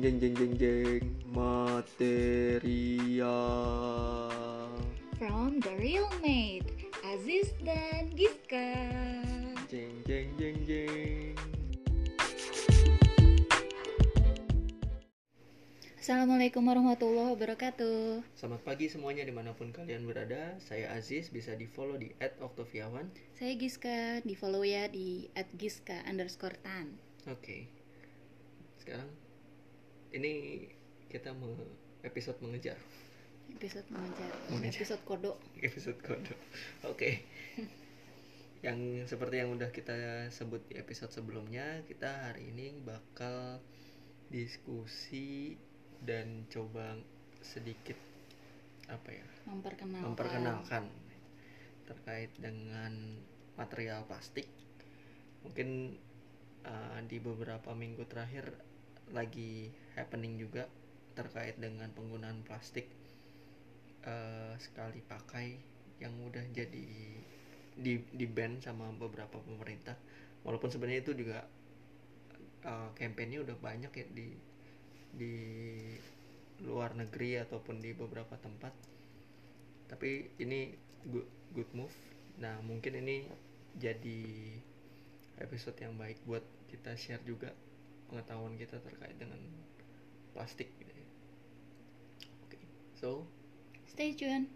jeng jeng jeng jeng material From The Real Mate, Aziz dan Giska. jeng jeng jeng jeng Assalamualaikum warahmatullahi wabarakatuh. Selamat pagi semuanya di mana pun kalian berada Saya Aziz bisa di follow di @octaviawan Saya Giska, di follow ya di @giska underscore tan. Oke Sekarang ini kita mau episode mengejar Episode mengejar, Mengejar. episode kodok. episode kode oke yang seperti yang udah kita sebut di episode sebelumnya kita hari ini bakal diskusi dan coba sedikit apa ya Memperkenalkan. memperkenalkan terkait dengan material plastik mungkin uh, di beberapa minggu terakhir lagi happening juga terkait dengan penggunaan plastik uh, sekali pakai yang udah jadi di di ban sama beberapa pemerintah. Walaupun sebenarnya itu juga uh, kampanye udah banyak ya di di luar negeri ataupun di beberapa tempat. Tapi ini good, good move. Nah mungkin ini jadi episode yang baik buat kita share juga pengetahuan kita terkait dengan plastik gitu ya. oke so Stay tune.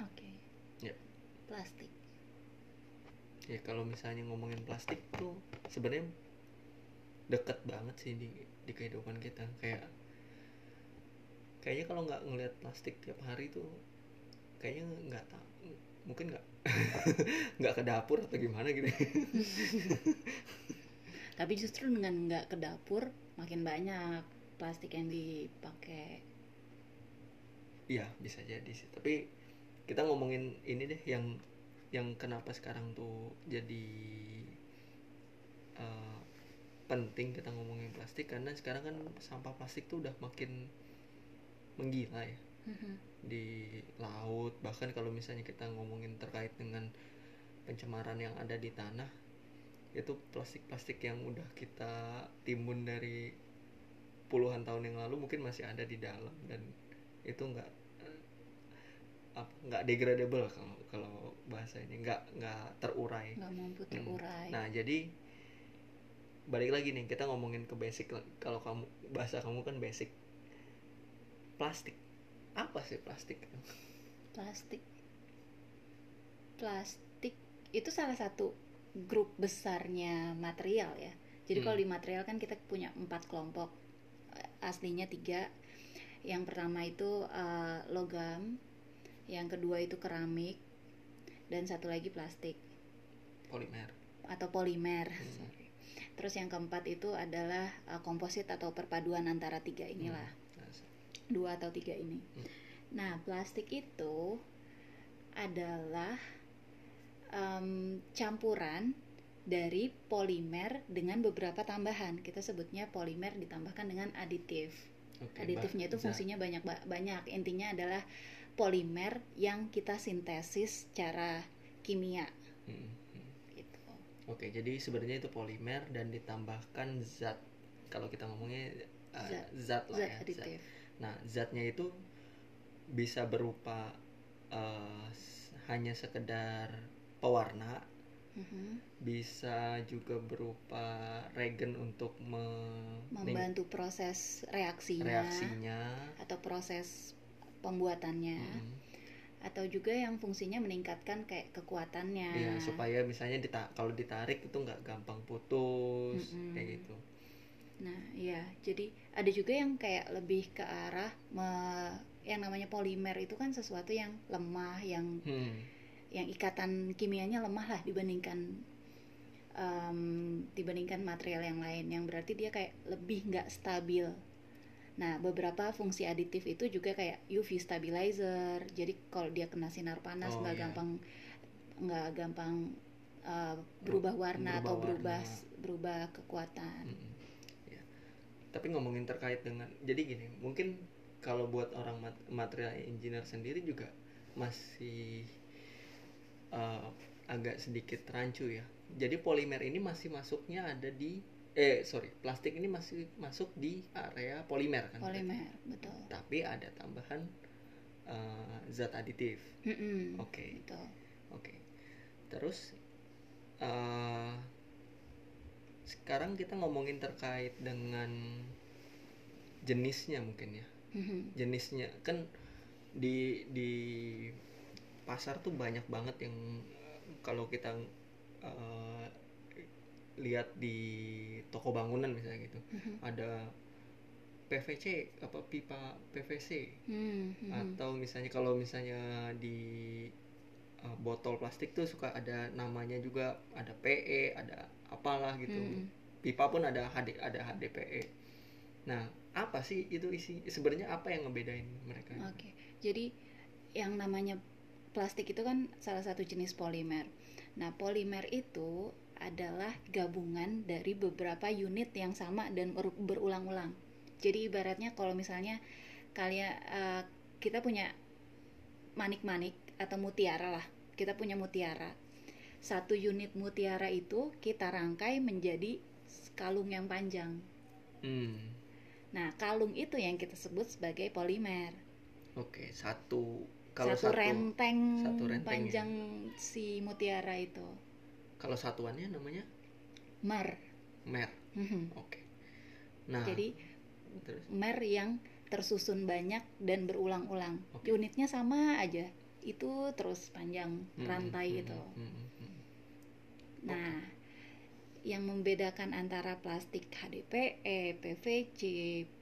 Oke, ya plastik. ya kalau misalnya ngomongin plastik tuh sebenarnya deket banget sih di di kehidupan kita kayak kayaknya kalau nggak ngelihat plastik tiap hari tuh kayaknya nggak tahu mungkin nggak nggak ke dapur atau gimana gitu Tapi justru dengan nggak ke dapur, makin banyak plastik yang dipakai. Iya bisa jadi sih tapi kita ngomongin ini deh yang yang kenapa sekarang tuh jadi eh, penting kita ngomongin plastik karena sekarang kan sampah plastik tuh udah makin menggila ya Mhm. di laut bahkan kalau misalnya kita ngomongin terkait dengan pencemaran yang ada di tanah itu plastik-plastik yang udah kita timbun dari puluhan tahun yang lalu mungkin masih ada di dalam dan itu nggak nggak degradable kalau kalau bahasa ini nggak nggak terurai nggak mampu Hmm. terurai. Nah, jadi balik lagi nih kita ngomongin ke basic kalau kamu bahasa kamu kan basic. Plastik. Apa sih plastik? Plastik. Plastik itu salah satu grup besarnya material ya. Jadi Hmm. kalau di material kan kita punya empat kelompok, Eh, aslinya tiga. Yang pertama itu eh, logam, yang kedua itu keramik, dan satu lagi plastik Polimer. atau polimer. Hmm. sorry. Terus yang keempat itu adalah eh, komposit atau perpaduan antara tiga inilah. Nah, dua atau tiga ini. Hmm. Nah, plastik itu adalah em, campuran dari polimer dengan beberapa tambahan. Kita sebutnya polimer ditambahkan dengan aditif. oke, Aditifnya itu fungsinya banyak ba- banyak. Intinya adalah polimer yang kita sintesis secara kimia. Hmm, hmm. Gitu. Oke, jadi sebenarnya itu polimer dan ditambahkan zat. Kalau kita ngomongnya uh, Zat. zat lah Zat ya. aditif. Nah, zatnya itu bisa berupa uh, hanya sekedar pewarna, Mhm. bisa juga berupa regen untuk me- Membantu proses reaksinya, reaksinya. atau proses pembuatannya. Mm. atau juga yang fungsinya meningkatkan kayak kekuatannya. Iya, supaya misalnya dita- kalau ditarik itu nggak gampang putus Mm-mm. kayak gitu. Nah, iya. Jadi ada juga yang kayak lebih ke arah me- yang namanya polimer itu kan sesuatu yang lemah, yang Hmm. yang ikatan kimianya lemah lah dibandingkan em, dibandingkan material yang lain, yang berarti dia kayak lebih nggak stabil. Nah, beberapa fungsi aditif itu juga kayak UV stabilizer. Jadi kalau dia kena sinar panas Oh, nggak iya. gampang nggak gampang uh, berubah warna atau berubah berubah warna. berubah kekuatan. Mm-mm. Ya. Tapi ngomongin terkait dengan jadi gini, mungkin kalau buat orang mat- material engineer sendiri juga masih uh, agak sedikit rancu ya. Jadi polimer ini masih masuknya ada di eh sorry plastik ini masih masuk di area polimer kan. berarti? polimer betul Tapi ada tambahan eh, zat aditif. Mm-mm, Oke. betul Oke. Terus eh sekarang kita ngomongin terkait dengan jenisnya mungkin ya. Mhm. Jenisnya kan di di pasar tuh banyak banget yang kalau kita eh, lihat di toko bangunan misalnya gitu. Mhm. Ada PVC apa pipa PVC Hmm, mhm. atau misalnya kalau misalnya di uh, botol plastik tuh suka ada namanya juga ada PE ada apalah gitu Mm. pipa pun ada HD ada HDPE nah apa sih itu isi sebenarnya apa yang ngebedain mereka Oke, jadi yang namanya plastik itu kan salah satu jenis polimer. Nah, polimer itu adalah gabungan dari beberapa unit yang sama dan ber- berulang-ulang. Jadi ibaratnya kalau misalnya kalian eh, kita punya manik-manik atau mutiara lah, kita punya mutiara. Satu unit mutiara itu kita rangkai menjadi kalung yang panjang. hmm Nah, kalung itu yang kita sebut sebagai polimer. oke satu kalau satu, satu, renteng, satu renteng ya. panjang si mutiara itu kalau satuannya namanya mer mer Mhm. oke nah jadi terus mer yang tersusun banyak dan berulang-ulang Oke. unitnya sama aja itu terus panjang Hmm, rantai hmm, itu hmm, hmm, hmm. Yang membedakan antara plastik HDPE, PVC,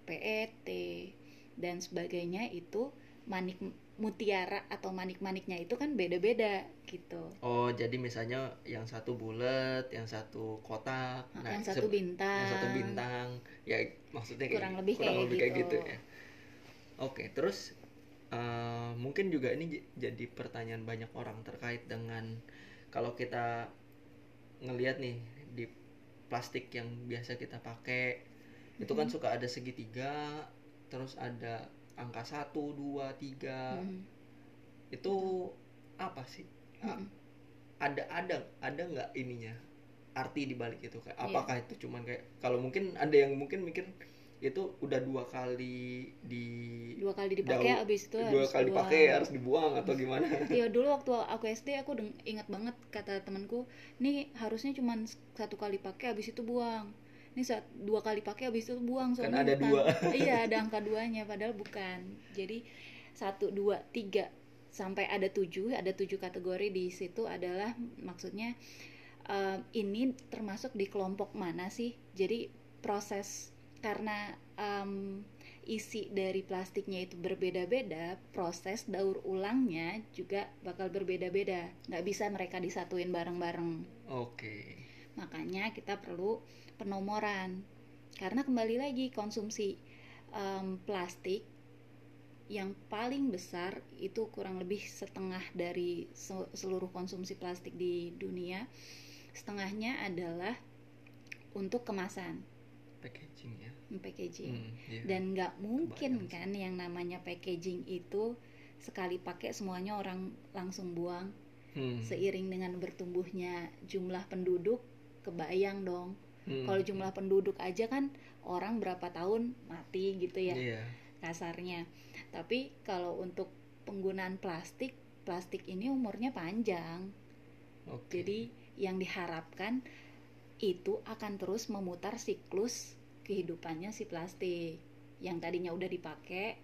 PET dan sebagainya itu manik mutiara atau manik-maniknya itu kan beda-beda gitu Oh, jadi misalnya yang satu bulat, yang satu kotak, Nah, yang satu bintang. yang satu bintang, ya maksudnya kayak Kurang lebih kurang kayak lebih kayak gitu. gitu ya. Oke, terus eh, mungkin juga ini jadi pertanyaan banyak orang terkait dengan kalau kita ngelihat nih plastik yang biasa kita pakai itu kan Mhm. suka ada segitiga, terus ada angka satu, dua, tiga, Mhm. itu apa sih? Mhm. ada ada ada nggak ininya arti di balik itu kayak Iya. apakah itu cuman kayak kalau mungkin ada yang mungkin mikir itu udah dua kali di dua kali dipakai Jauh- abis itu dua harus kali buang. dipakai harus dibuang atau gimana Iya dulu waktu aku SD aku ingat banget kata temanku, nih harusnya cuma satu kali pakai abis itu buang. Ini saat dua kali pakai abis itu buang Kan soalnya ada bukan- dua. iya ada angka duanya padahal bukan. Jadi satu dua tiga sampai ada tujuh ada tujuh kategori di situ adalah maksudnya eh, ini termasuk di kelompok mana sih? Jadi proses karena em, isi dari plastiknya itu berbeda-beda, proses daur ulangnya juga bakal berbeda-beda. Nggak bisa mereka disatuin bareng-bareng. oke Makanya kita perlu penomoran. Karena kembali lagi konsumsi em, plastik yang paling besar itu kurang lebih setengah dari se- seluruh konsumsi plastik di dunia. Setengahnya adalah untuk kemasan, packaging ya. Packaging. Hmm, iya. dan nggak mungkin sih. kan yang namanya packaging itu sekali pakai semuanya orang langsung buang. Hmm, seiring dengan bertumbuhnya jumlah penduduk kebayang dong. Hmm, kalau jumlah penduduk aja kan orang berapa tahun mati gitu ya iya. kasarnya. Tapi kalau untuk penggunaan plastik plastik ini umurnya panjang. Oke. Jadi yang diharapkan itu akan terus memutar siklus kehidupannya si plastik yang tadinya udah dipakai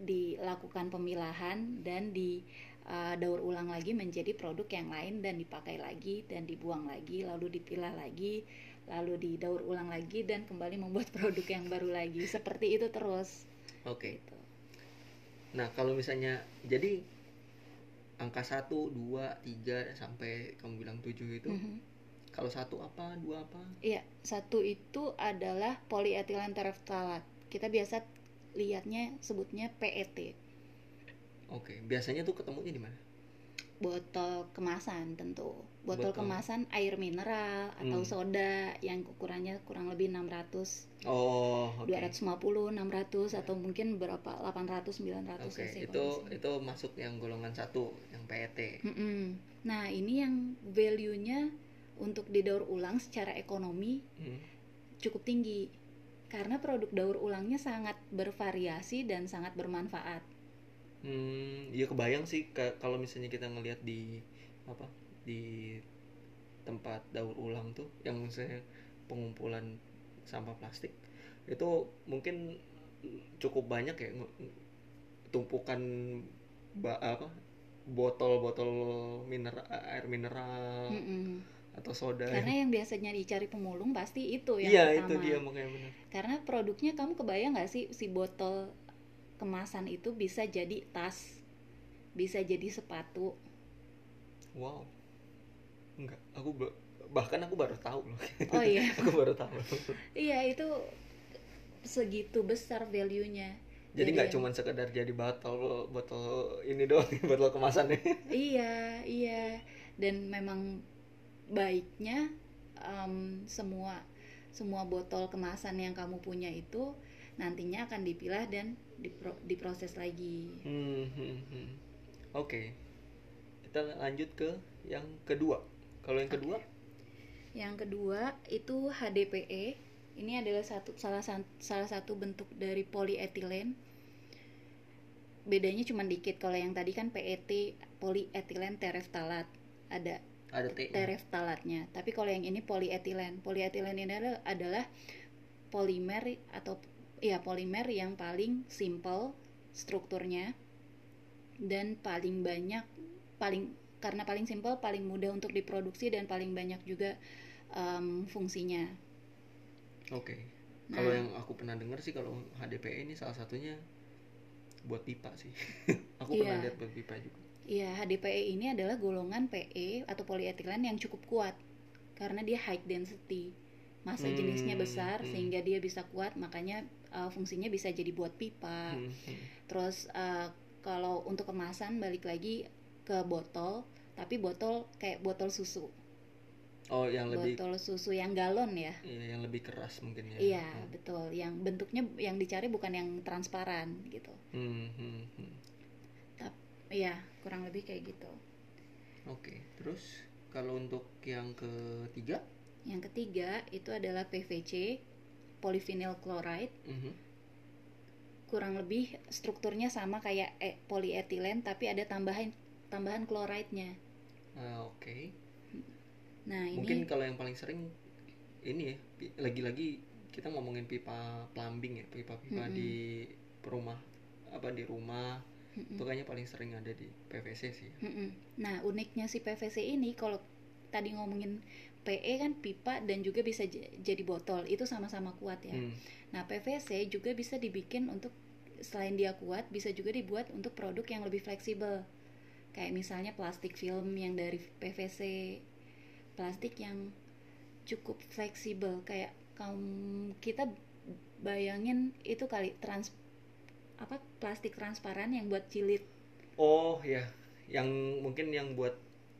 dilakukan pemilahan dan di uh, daur ulang lagi menjadi produk yang lain dan dipakai lagi dan dibuang lagi lalu dipilah lagi lalu didaur ulang lagi dan kembali membuat produk yang baru lagi seperti itu terus oke gitu. nah kalau misalnya jadi angka satu dua tiga sampai kamu bilang tujuh itu Mhm. Kalau satu apa dua apa Iya, satu itu adalah polyethylene terephthalate. Kita biasa lihatnya sebutnya PET. oke biasanya tuh ketemunya di mana botol kemasan tentu botol Betul. kemasan air mineral atau Hmm. soda yang ukurannya kurang lebih 600 Oh, oke. 250 600 atau mungkin berapa 800 900 Oke, cc itu itu masuk yang golongan satu, yang PET. Mm-mm. Nah, ini yang value-nya untuk didaur ulang secara ekonomi Hmm. cukup tinggi. Karena produk daur ulangnya sangat bervariasi dan sangat bermanfaat. Hmm, ya kebayang sih ka- kalau misalnya kita ngelihat di apa di tempat daur ulang tuh yang misalnya pengumpulan sampah plastik itu mungkin cukup banyak ya tumpukan ba- apa botol-botol mineral air mineral Mm-mm. Atau soda Karena yang biasanya dicari pemulung pasti itu yang iya pertama. itu dia makanya benar Karena produknya kamu kebayang nggak sih si botol kemasan itu bisa jadi tas, bisa jadi sepatu. wow enggak aku ba- bahkan aku baru tahu loh Oh iya. aku baru tahu Iya, itu segitu besar value-nya. Jadi nggak yang- cuma sekedar jadi botol botol ini doang, botol kemasan ya. Iya, iya. Dan memang baiknya em, semua semua botol kemasan yang kamu punya itu nantinya akan dipilah dan dipro- diproses lagi. Hmm, hmm, hmm. Oke, kita lanjut ke yang kedua. Kalau yang kedua, Yang kedua itu HDPE. Ini adalah satu salah salah satu bentuk dari polietilen. Bedanya cuma dikit. Kalau yang tadi kan PET polietilen tereftalat. Ada ada T. tereftalatnya. Tapi kalau yang ini polietilen. Polietilen ini adalah, adalah polimer atau ya polimer yang paling simple strukturnya dan paling banyak paling karena paling simple paling mudah untuk diproduksi dan paling banyak juga em, fungsinya. Oke. Nah. Kalau yang aku pernah dengar sih kalau HDPE ini salah satunya buat pipa sih. aku pernah Iya. lihat buat pipa juga. Iya, HDPE ini adalah golongan PE atau polietilen yang cukup kuat karena dia high density. Massa Hmm, jenisnya besar hmm. sehingga dia bisa kuat, makanya uh, fungsinya bisa jadi buat pipa. Hmm, hmm. Terus uh, kalau untuk kemasan balik lagi ke botol, tapi botol kayak botol susu. Oh, yang lebih Botol susu yang galon ya. iya, yang lebih keras mungkin ya. Iya, Hmm. betul. Yang bentuknya yang dicari bukan yang transparan gitu. Hmm, hmm, hmm. Iya, kurang lebih kayak gitu. Oke, terus kalau untuk yang ketiga, Yang ketiga itu adalah PVC, polyvinyl chloride. mhm. Kurang lebih strukturnya sama kayak eh, polyetilen tapi ada tambahan tambahan chloride-nya. Ah, oke. Nah, ini Mungkin kalau yang paling sering ini ya, lagi-lagi kita ngomongin pipa plumbing ya, pipa-pipa Mm-mm. di rumah apa di rumah Mm-mm. itu kayaknya paling sering ada di PVC sih. Mm-mm. Nah, uniknya si PVC ini kalau tadi ngomongin PE kan pipa dan juga bisa jadi botol, itu sama-sama kuat ya. Hmm. Nah, PVC juga bisa dibikin untuk selain dia kuat, bisa juga dibuat untuk produk yang lebih fleksibel. Kayak misalnya plastik film yang dari PVC, plastik yang cukup fleksibel kayak kaum kita bayangin itu kali trans apa plastik transparan yang buat jilid Oh ya, yang mungkin yang buat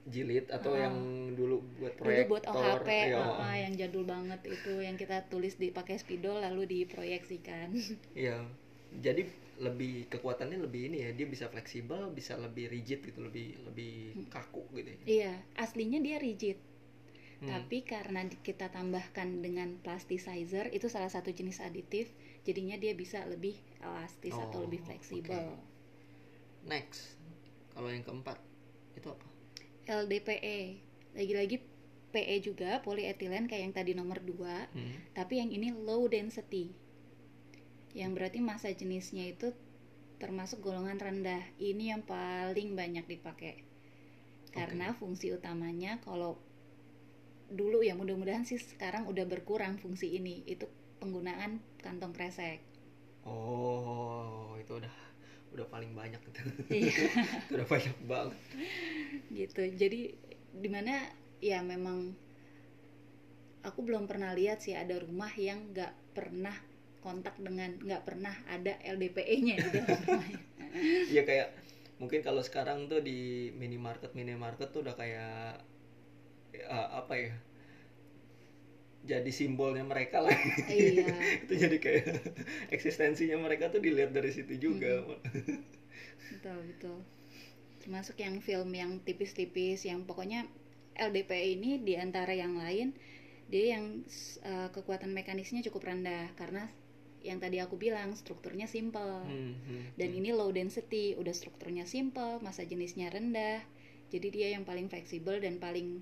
jilid atau Ah. yang dulu buat dulu proyektor. buat OHP ah, ah, yang jadul banget itu yang kita tulis dipakai spidol lalu diproyeksikan Iya. Jadi lebih kekuatannya lebih ini ya, dia bisa fleksibel, bisa lebih rigid gitu, lebih lebih kaku gitu ya. iya aslinya dia rigid Hmm. tapi karena kita tambahkan dengan plasticizer itu salah satu jenis aditif jadinya dia bisa lebih elastis atau Oh, lebih fleksibel oke. Next, kalau yang keempat itu apa? LDPE lagi-lagi PE juga polyethylene kayak yang tadi nomor 2 Hmm. tapi yang ini low density yang berarti massa jenisnya itu termasuk golongan rendah ini yang paling banyak dipakai karena fungsi utamanya kalau dulu ya mudah-mudahan sih sekarang udah berkurang fungsi ini itu penggunaan kantong kresek Oh, itu udah udah paling banyak itu. Iya. Udah banyak banget. gitu jadi di mana ya memang aku belum pernah lihat sih ada rumah yang nggak pernah kontak dengan nggak pernah ada LDPE-nya di dalam rumahnya Iya kayak mungkin kalau sekarang tuh di minimarket minimarket tuh udah kayak ya, apa ya jadi simbolnya mereka lah. Iya. itu jadi kayak eksistensinya mereka tuh dilihat dari situ juga. Betul betul. Termasuk yang film yang tipis-tipis yang pokoknya LDP ini di antara yang lain dia yang uh, kekuatan mekanisnya cukup rendah karena yang tadi aku bilang strukturnya simple. Hmm, hmm, dan hmm. ini low density udah strukturnya simple masa jenisnya rendah. Jadi dia yang paling fleksibel dan paling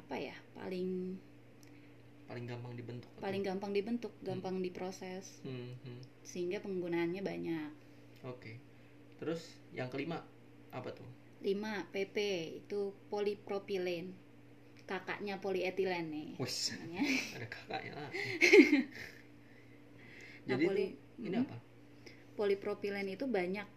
apa ya paling paling gampang dibentuk. paling gampang dibentuk gampang diproses. Hmm, hmm. sehingga penggunaannya banyak. Oke. Terus yang kelima apa tuh? 5 PP itu polipropilen kakaknya polietilen nih. Namanya. Ada kakaknya lah. Nah, Jadi poli- tuh, ini Mhm. apa? polipropilen itu banyak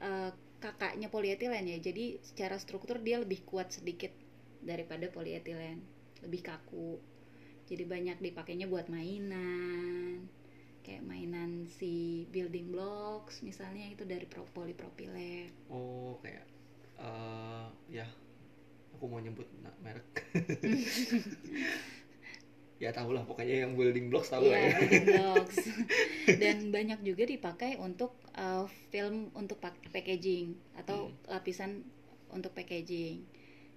eh, kakaknya polietilen ya. Jadi secara struktur dia lebih kuat sedikit daripada polietilen lebih kaku jadi banyak dipakainya buat mainan kayak mainan si building blocks misalnya itu dari pro- polipropilen Oh, kayak eh ya aku mau nyebut merek. ya tahu lah pokoknya yang building blocks tahu lah Iya, ya. building blocks. Dan banyak juga dipakai untuk uh, film untuk pak- packaging atau Hmm. lapisan untuk packaging.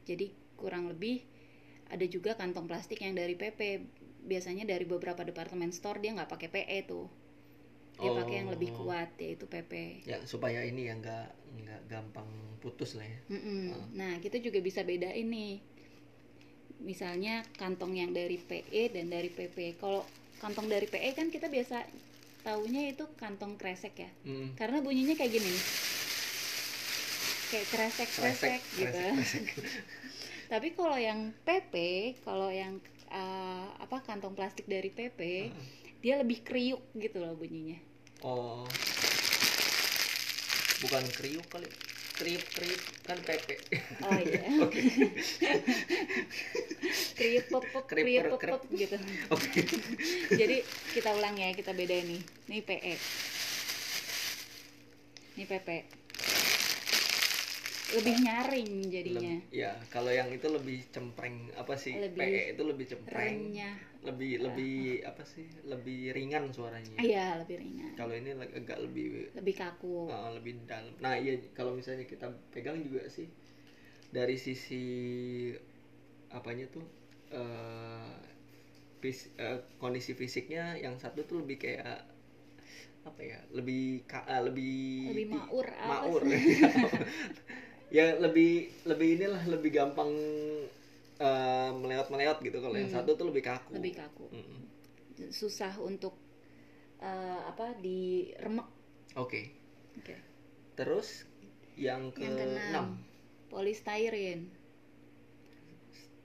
Jadi kurang lebih ada juga kantong plastik yang dari PP. Biasanya dari beberapa department store dia nggak pakai PE tuh. Dia pakai yang lebih Oh. kuat yaitu PP. Ya supaya ini yang nggak nggak gampang putus lah ya. Oh. Nah, kita juga bisa bedain nih. Misalnya kantong yang dari PE dan dari PP. Kalau kantong dari PE kan kita biasa taunya itu kantong kresek ya. Hmm. Karena bunyinya kayak gini. Kayak kresek-kresek gitu. kresek, kresek. Tapi kalau yang PP, kalau yang uh, apa kantong plastik dari PP, Ah. dia lebih kriuk gitu loh bunyinya. Oh. Bukan kriuk kali. Kriuk kriuk kan pepe. Oh iya. Kriuk pop pop kriuk pop pop gitu. Oke. Jadi kita ulang ya, kita bedain nih. Ini PE. Ini PP. Lebih nyaring jadinya. Leb- ya, kalau yang itu lebih cempreng apa sih? Lebih PE itu lebih cempreng. Renyah. Lebih lebih apa sih? Lebih ringan suaranya. Iya, lebih ringan. Kalau ini ag- agak lebih Lebih kaku. uh, lebih dalam. Nah, iya kalau misalnya kita pegang juga sih dari sisi apanya tuh eh fis- eh, kondisi fisiknya yang satu tuh lebih kayak apa ya lebih ka, eh, lebih Lebih maur apa maur sih? ya lebih lebih inilah lebih gampang eh, melewat-melewat gitu kalau yang Hmm. satu tuh lebih kaku Lebih kaku. Mm-mm. Susah untuk eh, apa diremek. oke Oke. terus yang ke Yang keenam, enam polystyrene,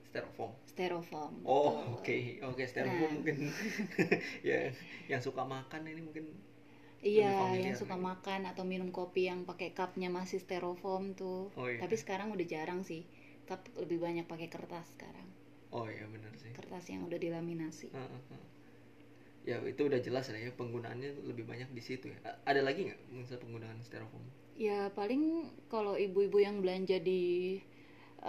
styrofoam styrofoam. oh oke oke styrofoam Nah. mungkin ya yang suka makan ini mungkin Iya, familiar yang suka nih. makan atau minum kopi yang pakai cupnya masih styrofoam tuh. Oh, iya. Tapi sekarang udah jarang sih. Cup lebih banyak pakai kertas sekarang. oh iya benar sih Kertas yang udah dilaminasi. Ah, ah, ah. ya itu udah jelas lah ya penggunaannya lebih banyak di situ ya ada lagi nggak misal penggunaan styrofoam Ya paling kalau ibu-ibu yang belanja di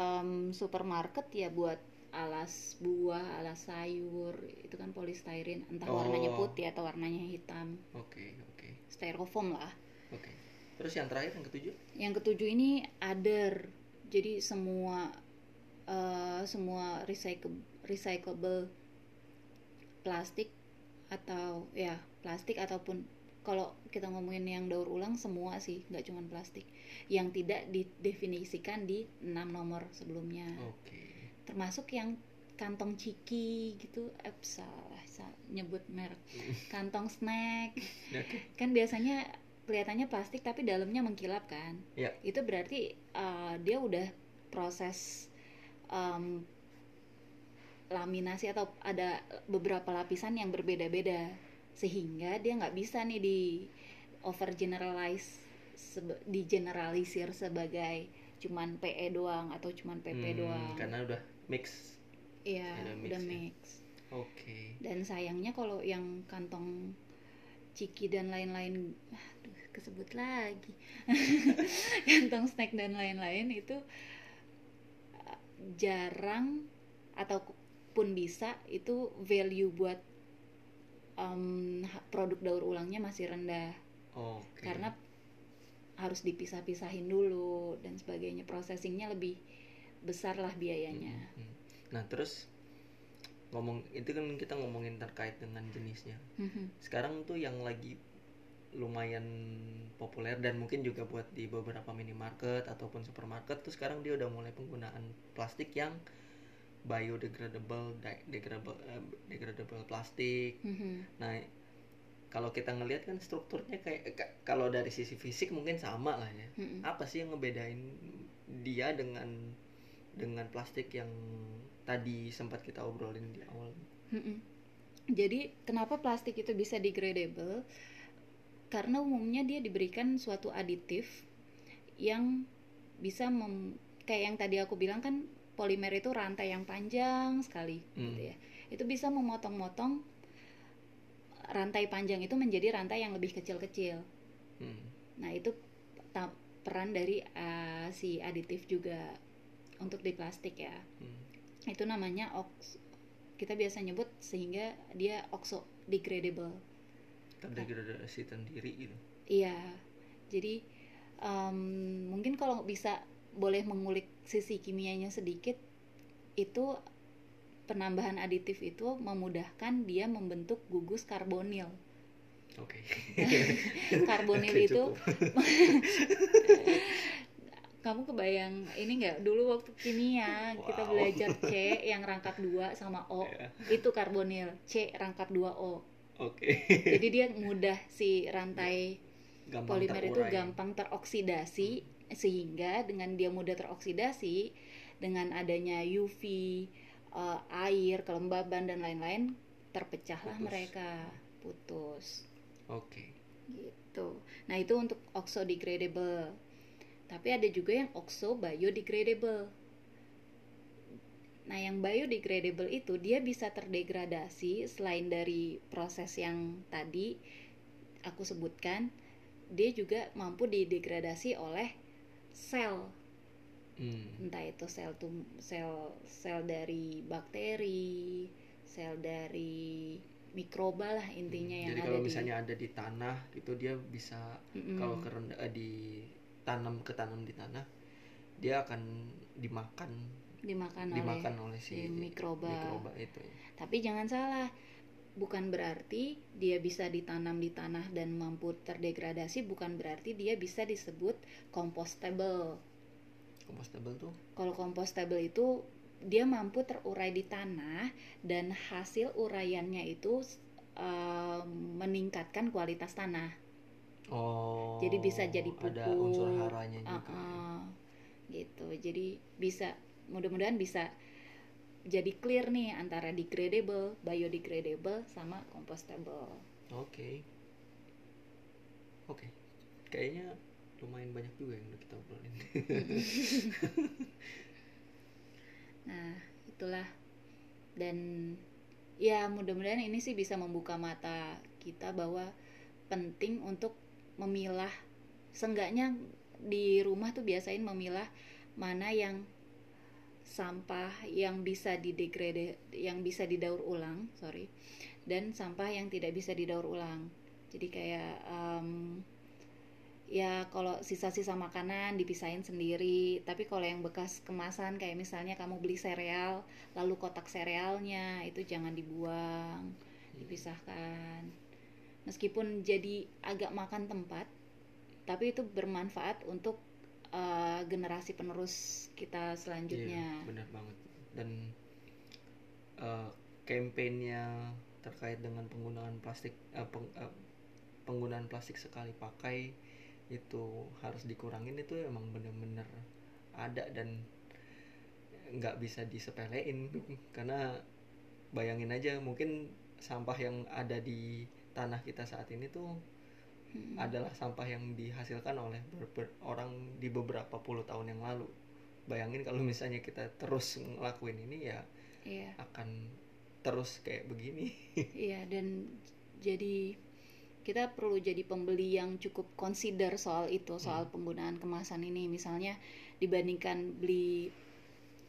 em, supermarket ya buat alas buah, alas sayur itu kan polystyrene, entah warnanya Oh. putih atau warnanya hitam, oke oke styrofoam lah. oke. Terus yang terakhir yang ketujuh? Yang ketujuh ini other, jadi semua eh, semua recycle recyclable plastik atau ya plastik ataupun kalau kita ngomongin yang daur ulang semua sih nggak cuma plastik. Yang tidak didefinisikan di enam nomor sebelumnya. Oke. Termasuk yang kantong ciki gitu eh salah nyebut merek. Kantong snack. Oke kan biasanya kelihatannya plastik tapi dalamnya mengkilap kan? Ya. Itu berarti uh, dia udah proses um, laminasi atau ada beberapa lapisan yang berbeda-beda. Sehingga dia nggak bisa nih di over generalize sebe- di generalisir sebagai cuman PE doang atau cuman PP Hmm, doang. karena udah mix. Iya udah mix udah ya. Oke. Dan sayangnya kalau yang kantong ciki dan lain-lain aduh kesebut lagi. Kantong snack dan lain-lain itu uh, jarang ataupun bisa itu value buat um, produk daur ulangnya masih rendah. Oke. karena harus dipisah-pisahin dulu dan sebagainya. Processingnya lebih besar lah biayanya. Hmm. Nah terus ngomong itu kan kita ngomongin terkait dengan jenisnya. Mhm. Sekarang tuh yang lagi lumayan populer dan mungkin juga buat di beberapa minimarket ataupun supermarket tuh sekarang dia udah mulai penggunaan plastik yang biodegradable, degradable, eh, degradable plastik. Mhm. Nah kalau kita ngelihat kan strukturnya kayak ka- kalau dari sisi fisik mungkin sama lah ya. Mhm. Apa sih yang ngebedain dia dengan dengan plastik yang tadi sempat kita obrolin di awal? Mm-mm. Jadi kenapa plastik itu bisa degradable? Karena umumnya dia diberikan suatu aditif yang bisa mem kayak yang tadi aku bilang kan polimer itu rantai yang panjang sekali Hmm. gitu ya. Itu bisa memotong-motong rantai panjang itu menjadi rantai yang lebih kecil-kecil. Hmm. Nah, itu peran dari uh, si aditif juga untuk di plastik ya Hmm. Itu namanya ox kita biasa nyebut sehingga dia oxo degradable Terdegradasi sendiri gitu. iya jadi em, mungkin kalau bisa boleh mengulik sisi kimianya sedikit itu penambahan aditif itu memudahkan dia membentuk gugus karbonil Oke. karbonil Oke, itu. kamu kebayang ini nggak dulu waktu kimia kita Wow. belajar C yang rangkap 2 sama O Ya. itu karbonil C rangkap 2 O Oke. jadi dia mudah si rantai Gampang polimer itu terurai. gampang teroksidasi sehingga dengan dia mudah teroksidasi dengan adanya UV eh, air kelembaban dan lain-lain terpecahlah Putus. mereka putus Oke. gitu nah itu untuk oxo-degradable tapi ada juga yang oxo biodegradable nah yang biodegradable itu dia bisa terdegradasi selain dari proses yang tadi aku sebutkan dia juga mampu didegradasi oleh sel Hmm. entah itu sel tum sel sel dari bakteri sel dari mikroba lah intinya yang Hmm. Jadi ada kalau di misalnya ada di tanah gitu dia bisa Mm-mm. kalau kerenda eh, ditanam ketanam di tanah dia akan dimakan dimakan, dimakan oleh oleh si mikroba. mikroba itu. Tapi jangan salah, bukan berarti dia bisa ditanam di tanah dan mampu terdegradasi, bukan berarti dia bisa disebut compostable. Compostable tuh. Kalau compostable itu dia mampu terurai di tanah dan hasil uraiannya itu eh, meningkatkan kualitas tanah. Oh. Jadi bisa jadi Ada pupuk. unsur haranya juga. ya. Uh-uh. gitu. Jadi bisa mudah-mudahan bisa jadi clear nih antara degradable, biodegradable sama compostable. Oke. Oke. Kayaknya lumayan banyak juga yang udah kita obrolin. Nah, itulah. Dan ya mudah-mudahan ini sih bisa membuka mata kita bahwa penting untuk memilah. Seenggaknya di rumah tuh biasain memilah mana yang sampah yang bisa didegrade yang bisa didaur ulang sorry dan sampah yang tidak bisa didaur ulang. Jadi kayak em, ya kalau sisa-sisa makanan dipisahin sendiri tapi kalau yang bekas kemasan kayak misalnya kamu beli sereal lalu kotak serealnya itu jangan dibuang dipisahkan meskipun jadi agak makan tempat tapi itu bermanfaat untuk uh, generasi penerus kita selanjutnya Iya, benar banget. Dan kampanyenya terkait dengan penggunaan plastik eh, peng- eh, penggunaan plastik sekali pakai itu harus dikurangin itu emang bener-bener ada dan nggak bisa disepelein karena bayangin aja mungkin sampah yang ada di tanah kita saat ini tuh Mm-mm. adalah sampah yang dihasilkan oleh ber- ber- orang di beberapa puluh tahun yang lalu. Bayangin kalau misalnya kita terus ngelakuin ini ya iya akan terus kayak begini. Iya dan jadi kita perlu jadi pembeli yang cukup consider soal itu soal Hmm. penggunaan kemasan ini misalnya dibandingkan beli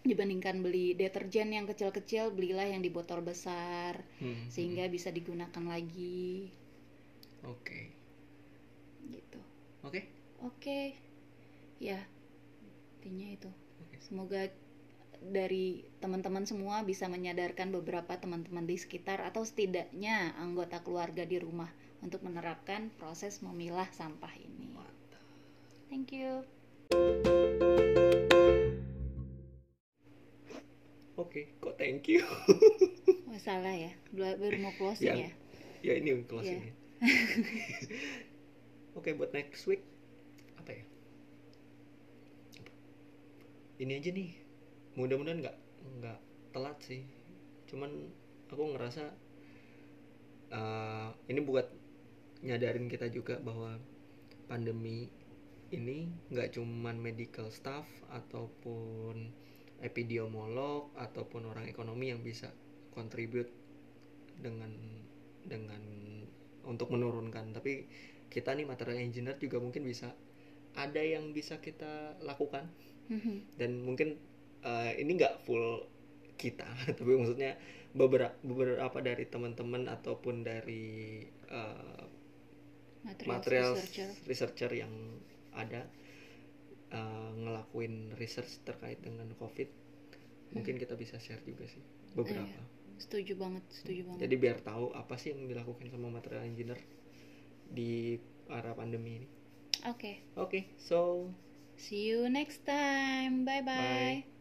dibandingkan beli deterjen yang kecil-kecil belilah yang di botol besar Hmm, sehingga hmm. bisa digunakan lagi oke gitu oke oke ya intinya itu Oke. semoga dari teman-teman semua bisa menyadarkan beberapa teman-teman di sekitar atau setidaknya anggota keluarga di rumah untuk menerapkan proses memilah sampah ini. mantap Thank you. Oke kok thank you Oh, salah ya. Baru mau closing Yang- ya. ya ini closingnya oke buat next week apa ya ini aja nih mudah-mudahan nggak nggak telat sih cuman aku ngerasa eh, ini buat nyadarin kita juga bahwa pandemi ini nggak cuman medical staff ataupun epidemiolog ataupun orang ekonomi yang bisa contribute dengan dengan untuk menurunkan. Tapi kita nih material engineer juga mungkin bisa ada yang bisa kita lakukan. Dan mungkin eh, ini nggak full kita tapi maksudnya beberapa beberapa dari teman-teman ataupun dari eh, Material, material researcher. researcher yang ada eh, ngelakuin research terkait dengan covid mungkin kita bisa share juga sih beberapa Iya. Setuju banget, setuju banget. jadi biar tahu apa sih yang dilakukan sama material engineer di era pandemi ini Oke. oke so See you next time. Bye bye. Bye.